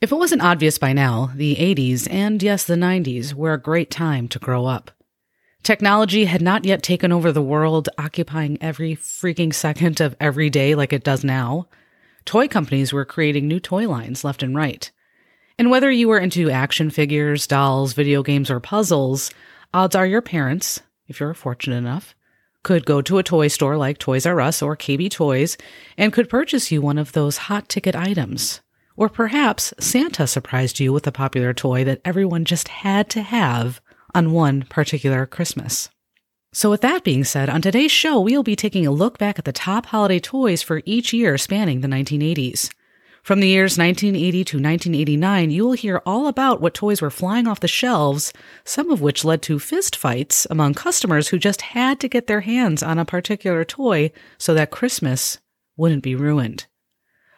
If it wasn't obvious by now, the 80s and yes, the 90s were a great time to grow up. Technology had not yet taken over the world, occupying every freaking second of every day like it does now. Toy companies were creating new toy lines left and right. And whether you were into action figures, dolls, video games, or puzzles, odds are your parents, if you're fortunate enough, could go to a toy store like Toys R Us or KB Toys and could purchase you one of those hot ticket items. Or perhaps Santa surprised you with a popular toy that everyone just had to have on one particular Christmas. So, with that being said, on today's show, we'll be taking a look back at the top holiday toys for each year spanning the 1980s. From the years 1980 to 1989, you will hear all about what toys were flying off the shelves, some of which led to fistfights among customers who just had to get their hands on a particular toy so that Christmas wouldn't be ruined.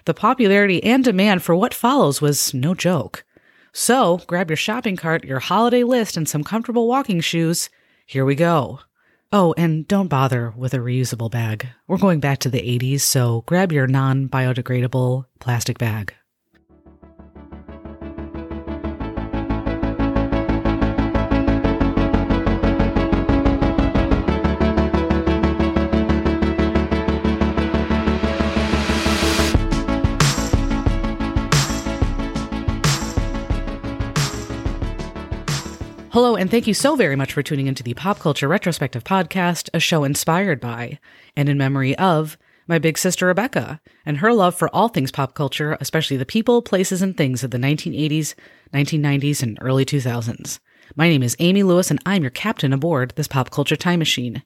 The popularity and demand for what follows was no joke. So grab your shopping cart, your holiday list, and some comfortable walking shoes. Here we go. Oh, and don't bother with a reusable bag. We're going back to the 80s, so grab your non biodegradable plastic bag. Hello, and thank you so very much for tuning into the Pop Culture Retrospective Podcast, a show inspired by and in memory of my big sister Rebecca and her love for all things pop culture, especially the people, places, and things of the 1980s, 1990s, and early 2000s. My name is Amy Lewis, and I'm your captain aboard this pop culture time machine.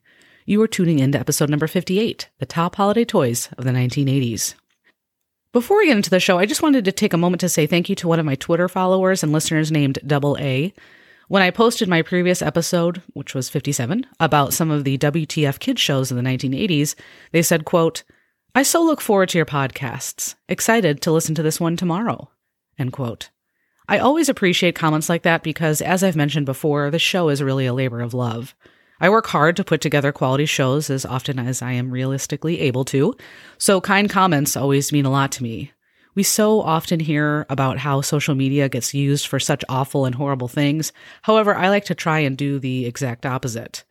You are tuning in to episode number 58, the top holiday toys of the 1980s. Before we get into the show, I just wanted to take a moment to say thank you to one of my Twitter followers and listeners named Double A. When I posted my previous episode, which was 57, about some of the WTF kids shows in the 1980s, they said, quote, I so look forward to your podcasts. Excited to listen to this one tomorrow. End quote. I always appreciate comments like that because, as I've mentioned before, the show is really a labor of love. I work hard to put together quality shows as often as I am realistically able to, so kind comments always mean a lot to me. We so often hear about how social media gets used for such awful and horrible things. However, I like to try and do the exact opposite.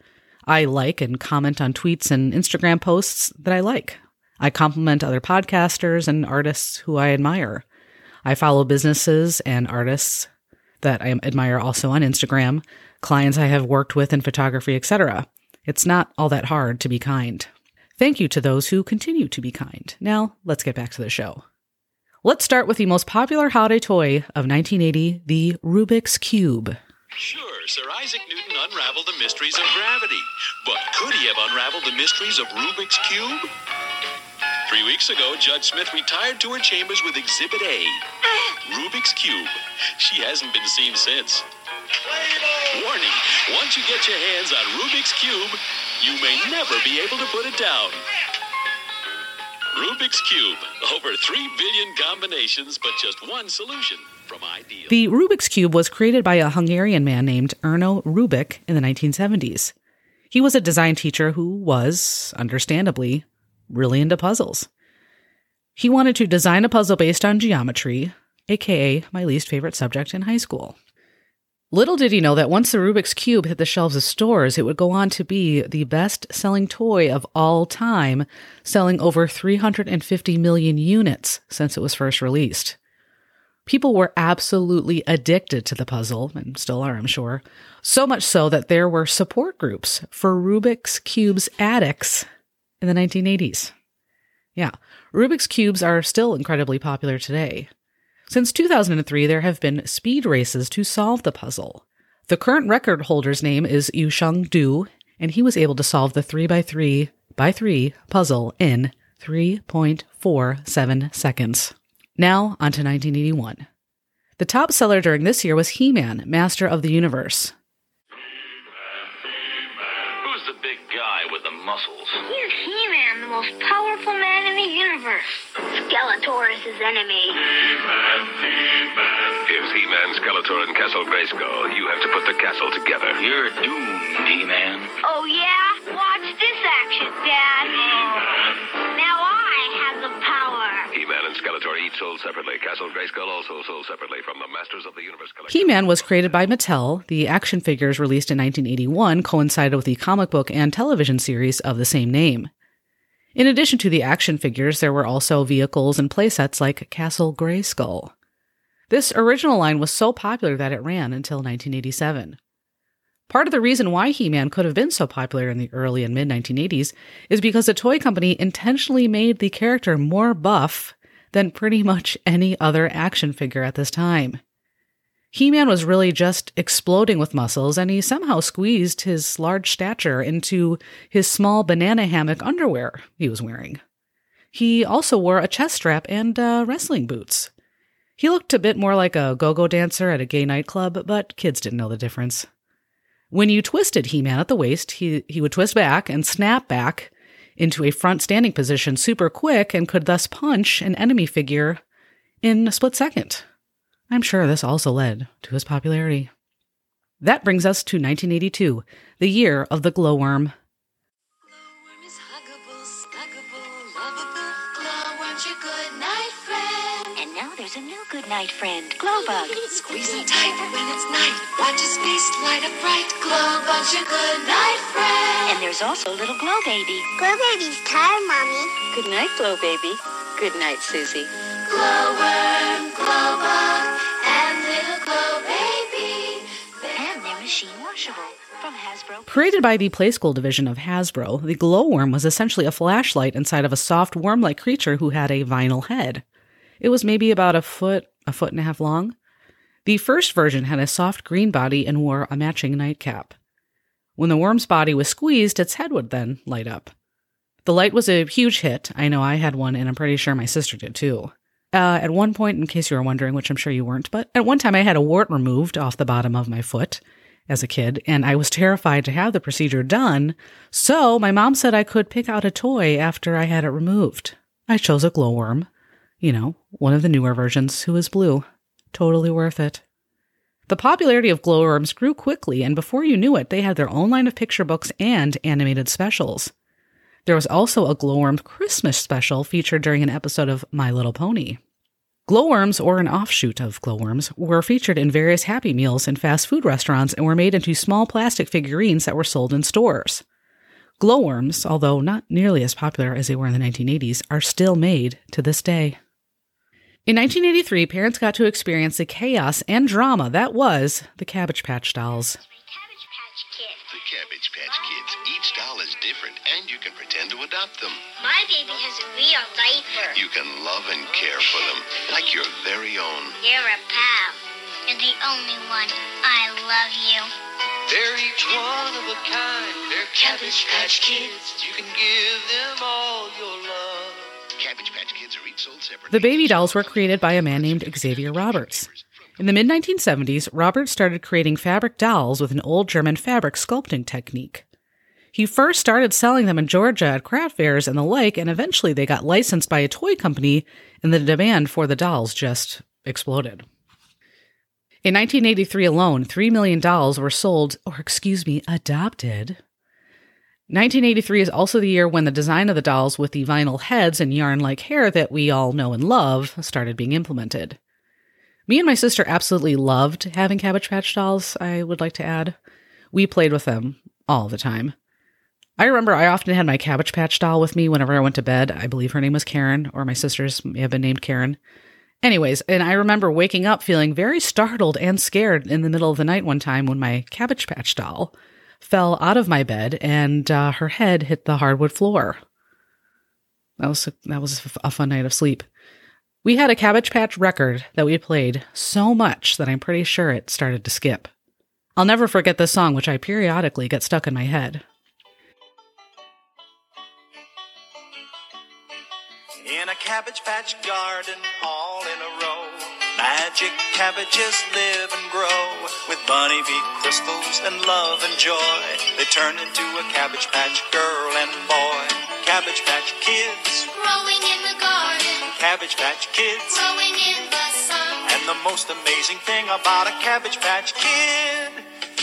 I like and comment on tweets and Instagram posts that I like. I compliment other podcasters and artists who I admire. I follow businesses and artists that I admire also on Instagram, clients I have worked with in photography, etc. It's not all that hard to be kind. Thank you to those who continue to be kind. Now, let's get back to the show. Let's start with the most popular holiday toy of 1980, the Rubik's Cube. Sure, Sir Isaac Newton unraveled the mysteries of gravity, but could he have unraveled the mysteries of Rubik's Cube? Three weeks ago, Judge Smith retired to her chambers with Exhibit A Rubik's Cube. She hasn't been seen since. Warning once you get your hands on Rubik's Cube, you may never be able to put it down. Rubik's Cube. Over 3 billion combinations, but just one solution from ideal. The Rubik's Cube was created by a Hungarian man named Erno Rubik in the 1970s. He was a design teacher who was, understandably, really into puzzles. He wanted to design a puzzle based on geometry, aka my least favorite subject in high school. Little did he know that once the Rubik's Cube hit the shelves of stores, it would go on to be the best selling toy of all time, selling over 350 million units since it was first released. People were absolutely addicted to the puzzle, and still are, I'm sure. So much so that there were support groups for Rubik's Cube's addicts in the 1980s. Yeah, Rubik's Cubes are still incredibly popular today. Since 2003, there have been speed races to solve the puzzle. The current record holder's name is Yusheng Du, and he was able to solve the 3x3 by 3 puzzle in 3.47 seconds. Now, on to 1981. The top seller during this year was He Man, Master of the Universe. Muscles? He's He-Man, the most powerful man in the universe. Skeletor is his enemy. He-Man, He-Man. If He-Man, Skeletor, and Castle Grayskull, you have to put the castle together. You're doomed, He-Man. Oh yeah? Watch this action, Dad. Sold separately. Castle Grayskull also sold separately from the Masters of the Universe collection. He Man was created by Mattel. The action figures released in 1981 coincided with the comic book and television series of the same name. In addition to the action figures, there were also vehicles and playsets like Castle Grayskull. This original line was so popular that it ran until 1987. Part of the reason why He Man could have been so popular in the early and mid 1980s is because the toy company intentionally made the character more buff than pretty much any other action figure at this time. He Man was really just exploding with muscles, and he somehow squeezed his large stature into his small banana hammock underwear he was wearing. He also wore a chest strap and uh, wrestling boots. He looked a bit more like a go go dancer at a gay nightclub, but kids didn't know the difference. When you twisted He Man at the waist, he, he would twist back and snap back into a front standing position super quick and could thus punch an enemy figure in a split second. I'm sure this also led to his popularity. That brings us to 1982, the year of the glowworm. Night friend, Glowbug. Squeeze him tight when it's night. Watch his face light up bright. Glowbug's your good night friend. And there's also little Glow Baby. Glow baby's tired, mommy. Good night, Glow Baby. Good night, Susie. Glowworm, glowbug, and little glow baby. And they're machine washable from Hasbro. Created by the Playskool division of Hasbro, the glowworm was essentially a flashlight inside of a soft worm like creature who had a vinyl head. It was maybe about a foot, a foot and a half long. The first version had a soft green body and wore a matching nightcap. When the worm's body was squeezed, its head would then light up. The light was a huge hit. I know I had one, and I'm pretty sure my sister did too. Uh, at one point, in case you were wondering, which I'm sure you weren't, but at one time I had a wart removed off the bottom of my foot as a kid, and I was terrified to have the procedure done. So my mom said I could pick out a toy after I had it removed. I chose a glowworm. You know, one of the newer versions who is blue. Totally worth it. The popularity of glowworms grew quickly, and before you knew it, they had their own line of picture books and animated specials. There was also a glowworm Christmas special featured during an episode of My Little Pony. Glowworms, or an offshoot of glowworms, were featured in various Happy Meals and fast food restaurants and were made into small plastic figurines that were sold in stores. Glowworms, although not nearly as popular as they were in the 1980s, are still made to this day. In 1983, parents got to experience the chaos and drama that was the Cabbage Patch Dolls. Cabbage Patch Kid. The Cabbage Patch Kids. Each doll is different, and you can pretend to adopt them. My baby has a real diaper. You can love and care for them like your very own. You're a pal. You're the only one. I love you. They're each one of a kind. They're Cabbage Patch Kids. You can give them all your love. The baby dolls were created by a man named Xavier Roberts. In the mid 1970s, Roberts started creating fabric dolls with an old German fabric sculpting technique. He first started selling them in Georgia at craft fairs and the like, and eventually they got licensed by a toy company, and the demand for the dolls just exploded. In 1983 alone, 3 million dolls were sold, or excuse me, adopted. 1983 is also the year when the design of the dolls with the vinyl heads and yarn like hair that we all know and love started being implemented. Me and my sister absolutely loved having Cabbage Patch dolls, I would like to add. We played with them all the time. I remember I often had my Cabbage Patch doll with me whenever I went to bed. I believe her name was Karen, or my sister's may have been named Karen. Anyways, and I remember waking up feeling very startled and scared in the middle of the night one time when my Cabbage Patch doll fell out of my bed and uh, her head hit the hardwood floor. That was that was a fun night of sleep. We had a Cabbage Patch record that we played so much that I'm pretty sure it started to skip. I'll never forget this song, which I periodically get stuck in my head. In a cabbage patch garden, all in a row. Magic cabbages live and grow. With bunny bee crystals and love and joy. They turn into a cabbage patch girl and boy. Cabbage patch kids, Growing in the garden, cabbage patch kids. growing in the sun. And the most amazing thing about a cabbage patch kid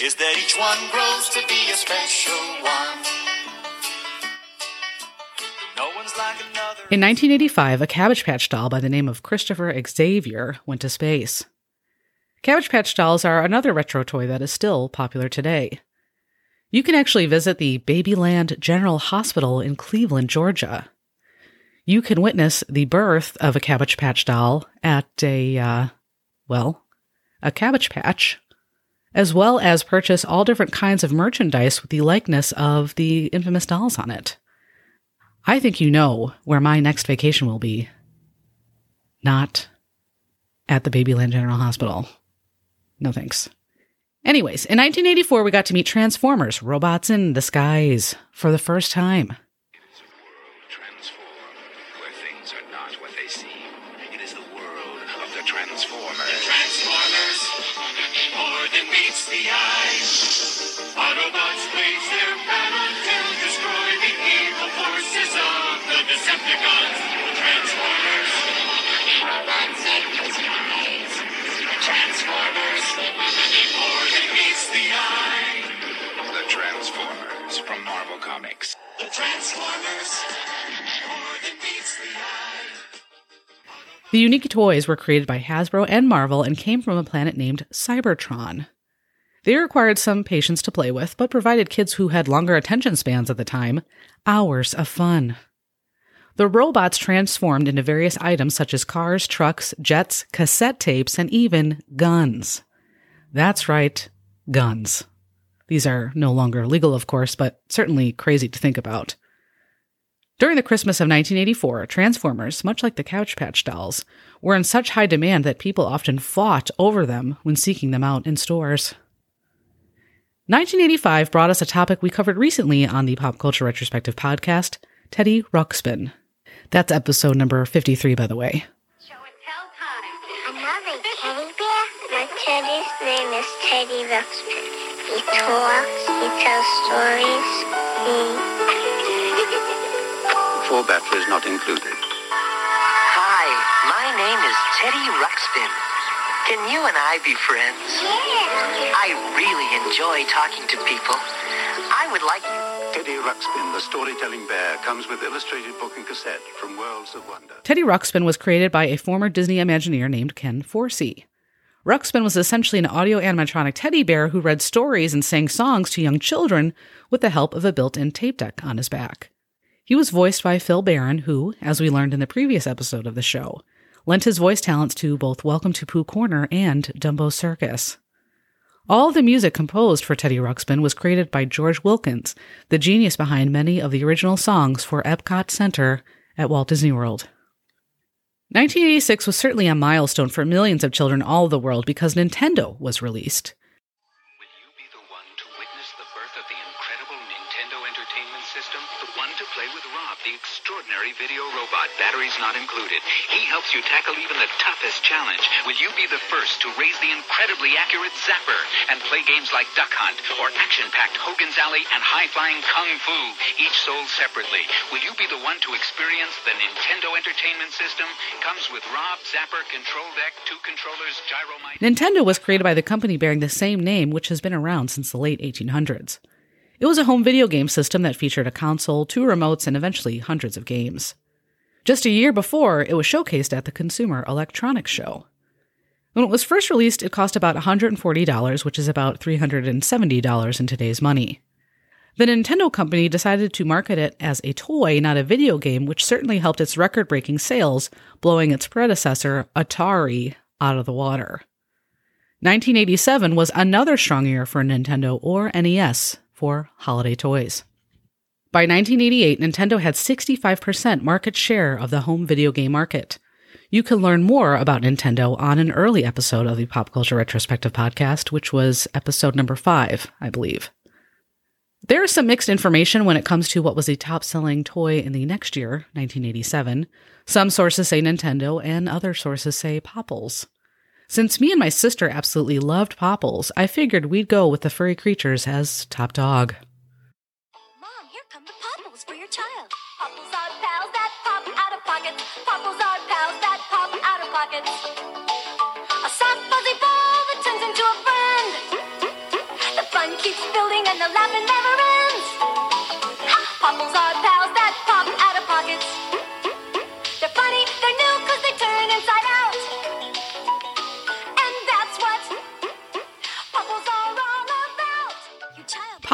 is that each one grows to be a special one. No one's like another. In 1985, a Cabbage Patch doll by the name of Christopher Xavier went to space. Cabbage Patch dolls are another retro toy that is still popular today. You can actually visit the Babyland General Hospital in Cleveland, Georgia. You can witness the birth of a Cabbage Patch doll at a, uh, well, a Cabbage Patch, as well as purchase all different kinds of merchandise with the likeness of the infamous dolls on it. I think you know where my next vacation will be. Not at the Babyland General Hospital. No thanks. Anyways, in 1984, we got to meet Transformers, robots in disguise, for the first time. It is a world where things are not what they seem. It is the world of the Transformers. Transformers, more than meets the eye. The unique toys were created by Hasbro and Marvel and came from a planet named Cybertron. They required some patience to play with, but provided kids who had longer attention spans at the time hours of fun. The robots transformed into various items such as cars, trucks, jets, cassette tapes, and even guns. That's right, guns. These are no longer legal, of course, but certainly crazy to think about. During the Christmas of 1984, Transformers, much like the Couch Patch dolls, were in such high demand that people often fought over them when seeking them out in stores. 1985 brought us a topic we covered recently on the Pop Culture Retrospective podcast Teddy Ruxpin. That's episode number 53, by the way. Show and tell time. Another teddy bear? My teddy's name is Teddy Ruxpin. He talks, he tells stories, he... Four batteries not included. Hi, my name is Teddy Ruxpin. Can you and I be friends? Yeah. I really enjoy talking to people. I would like Teddy Ruxpin, the storytelling bear, comes with illustrated book and cassette from Worlds of Wonder. Teddy Ruxpin was created by a former Disney Imagineer named Ken Forsse. Ruxpin was essentially an audio animatronic teddy bear who read stories and sang songs to young children with the help of a built in tape deck on his back. He was voiced by Phil Baron, who, as we learned in the previous episode of the show, lent his voice talents to both Welcome to Pooh Corner and Dumbo Circus. All the music composed for Teddy Ruxpin was created by George Wilkins, the genius behind many of the original songs for Epcot Center at Walt Disney World. 1986 was certainly a milestone for millions of children all over the world because Nintendo was released. Will you be the one to witness the birth of the incredible Nintendo Entertainment System? The one to play with Rob, the extraordinary video robot, batteries not included. He helps you tackle even the toughest challenge. Will you be the first to raise the incredibly accurate Zapper and play games like Duck Hunt or action-packed Hogan's Alley and high-flying Kung Fu, each sold separately? Will you be the one to experience the Nintendo Entertainment System? Comes with Rob, Zapper, control deck, two controllers, gyromite. Nintendo was created by the company bearing the same name, which has been around since the late 1800s. It was a home video game system that featured a console, two remotes, and eventually hundreds of games. Just a year before, it was showcased at the Consumer Electronics Show. When it was first released, it cost about $140, which is about $370 in today's money. The Nintendo company decided to market it as a toy, not a video game, which certainly helped its record breaking sales, blowing its predecessor, Atari, out of the water. 1987 was another strong year for Nintendo or NES for holiday toys. By 1988, Nintendo had 65% market share of the home video game market. You can learn more about Nintendo on an early episode of the Pop Culture Retrospective podcast, which was episode number five, I believe. There is some mixed information when it comes to what was the top selling toy in the next year, 1987. Some sources say Nintendo, and other sources say Popples. Since me and my sister absolutely loved Popples, I figured we'd go with the furry creatures as top dog. Mom, here come the popples for your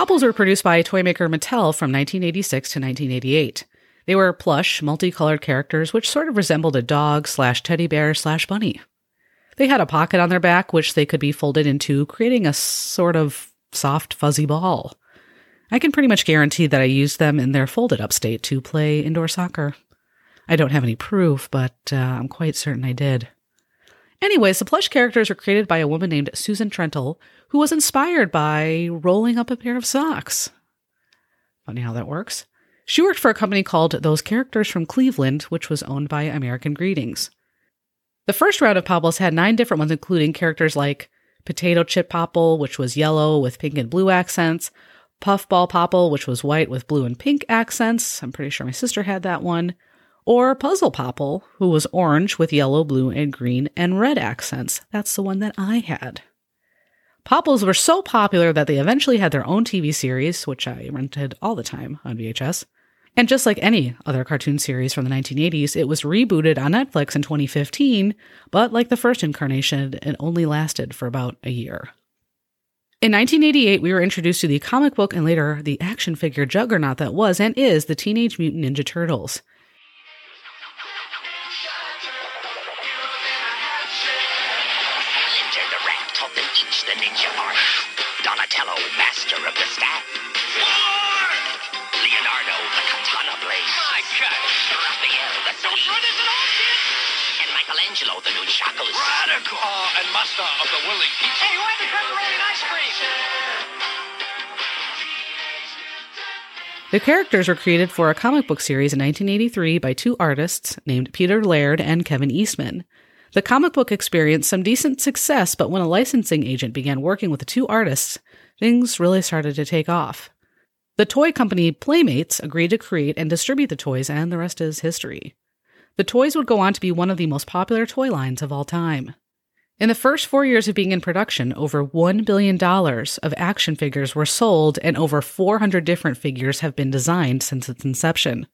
Popples were produced by toy maker Mattel from 1986 to 1988. They were plush, multicolored characters which sort of resembled a dog slash teddy bear slash bunny. They had a pocket on their back which they could be folded into, creating a sort of soft, fuzzy ball. I can pretty much guarantee that I used them in their folded up state to play indoor soccer. I don't have any proof, but uh, I'm quite certain I did. Anyways, the plush characters were created by a woman named Susan Trentel, who was inspired by rolling up a pair of socks. Funny how that works. She worked for a company called Those Characters from Cleveland, which was owned by American Greetings. The first round of Popples had nine different ones, including characters like Potato Chip Popple, which was yellow with pink and blue accents, Puffball Popple, which was white with blue and pink accents. I'm pretty sure my sister had that one. Or Puzzle Popple, who was orange with yellow, blue, and green and red accents. That's the one that I had. Popples were so popular that they eventually had their own TV series, which I rented all the time on VHS. And just like any other cartoon series from the 1980s, it was rebooted on Netflix in 2015, but like the first incarnation, it only lasted for about a year. In 1988, we were introduced to the comic book and later the action figure juggernaut that was and is the Teenage Mutant Ninja Turtles. Master of the willing. Hey, why the pepperoni ice cream? The characters were created for a comic book series in 1983 by two artists named Peter Laird and Kevin Eastman. The comic book experienced some decent success, but when a licensing agent began working with the two artists, things really started to take off. The toy company Playmates agreed to create and distribute the toys, and the rest is history. The toys would go on to be one of the most popular toy lines of all time. In the first four years of being in production, over $1 billion of action figures were sold, and over 400 different figures have been designed since its inception.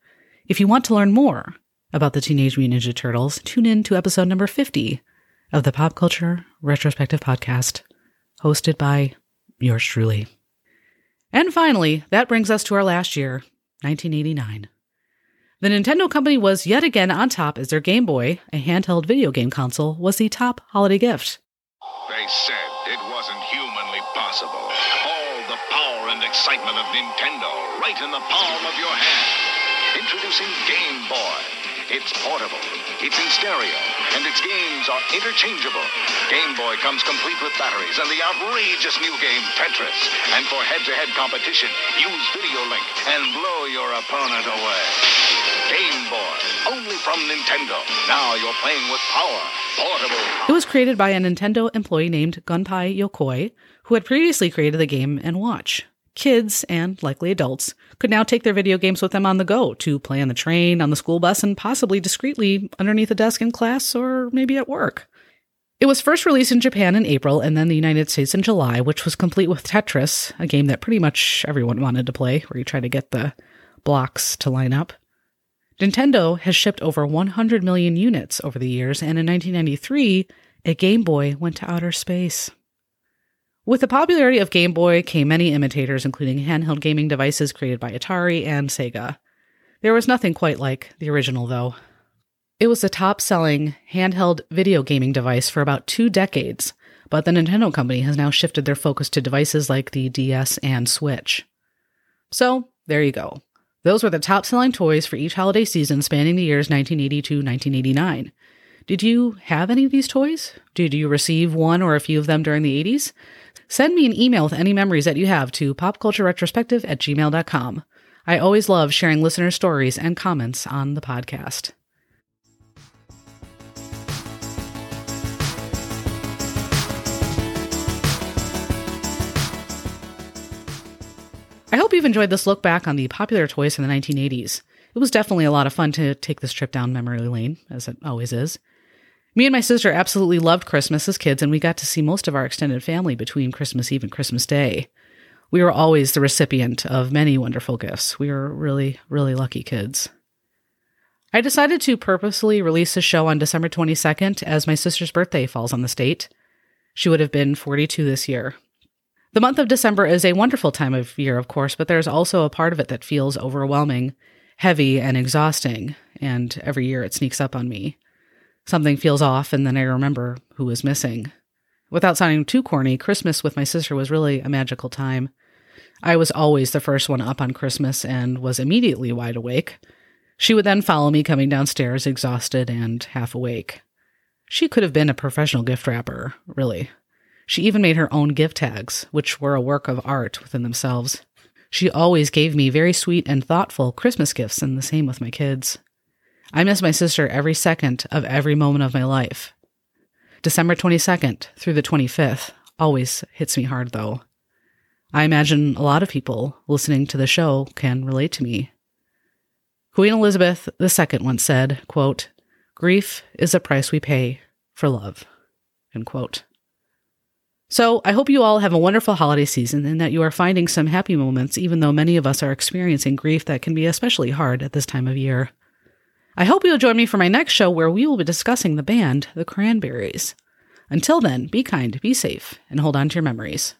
If you want to learn more about the Teenage Mutant Ninja Turtles, tune in to episode number 50 of the Pop Culture Retrospective Podcast, hosted by yours truly. And finally, that brings us to our last year, 1989. The Nintendo company was yet again on top as their Game Boy, a handheld video game console, was the top holiday gift. They said it wasn't humanly possible. All the power and excitement of Nintendo right in the palm of your hand. Introducing Game Boy. It's portable, it's in stereo, and its games are interchangeable. Game Boy comes complete with batteries and the outrageous new game Tetris. And for head-to-head competition, use Video Link and blow your opponent away. Game Boy, only from Nintendo. Now you're playing with power. Portable. It was created by a Nintendo employee named Gunpei Yokoi, who had previously created the game and watch. Kids, and likely adults, could now take their video games with them on the go to play on the train, on the school bus, and possibly discreetly underneath a desk in class or maybe at work. It was first released in Japan in April and then the United States in July, which was complete with Tetris, a game that pretty much everyone wanted to play, where you try to get the blocks to line up. Nintendo has shipped over 100 million units over the years, and in 1993, a Game Boy went to outer space. With the popularity of Game Boy came many imitators, including handheld gaming devices created by Atari and Sega. There was nothing quite like the original, though. It was the top selling handheld video gaming device for about two decades, but the Nintendo company has now shifted their focus to devices like the DS and Switch. So, there you go. Those were the top selling toys for each holiday season spanning the years 1980 to 1989. Did you have any of these toys? Did you receive one or a few of them during the 80s? Send me an email with any memories that you have to popcultureretrospective at gmail.com. I always love sharing listener stories and comments on the podcast. I hope you've enjoyed this look back on the popular toys from the 1980s. It was definitely a lot of fun to take this trip down memory lane, as it always is. Me and my sister absolutely loved Christmas as kids, and we got to see most of our extended family between Christmas Eve and Christmas Day. We were always the recipient of many wonderful gifts. We were really, really lucky kids. I decided to purposely release the show on December 22nd as my sister's birthday falls on the state. She would have been 42 this year. The month of December is a wonderful time of year, of course, but there's also a part of it that feels overwhelming, heavy, and exhausting, and every year it sneaks up on me. Something feels off, and then I remember who is missing. Without sounding too corny, Christmas with my sister was really a magical time. I was always the first one up on Christmas and was immediately wide awake. She would then follow me coming downstairs, exhausted and half awake. She could have been a professional gift wrapper, really. She even made her own gift tags, which were a work of art within themselves. She always gave me very sweet and thoughtful Christmas gifts, and the same with my kids. I miss my sister every second of every moment of my life. December 22nd through the 25th always hits me hard, though. I imagine a lot of people listening to the show can relate to me. Queen Elizabeth II once said, quote, Grief is a price we pay for love. End quote. So I hope you all have a wonderful holiday season and that you are finding some happy moments, even though many of us are experiencing grief that can be especially hard at this time of year. I hope you'll join me for my next show where we will be discussing the band, the Cranberries. Until then, be kind, be safe, and hold on to your memories.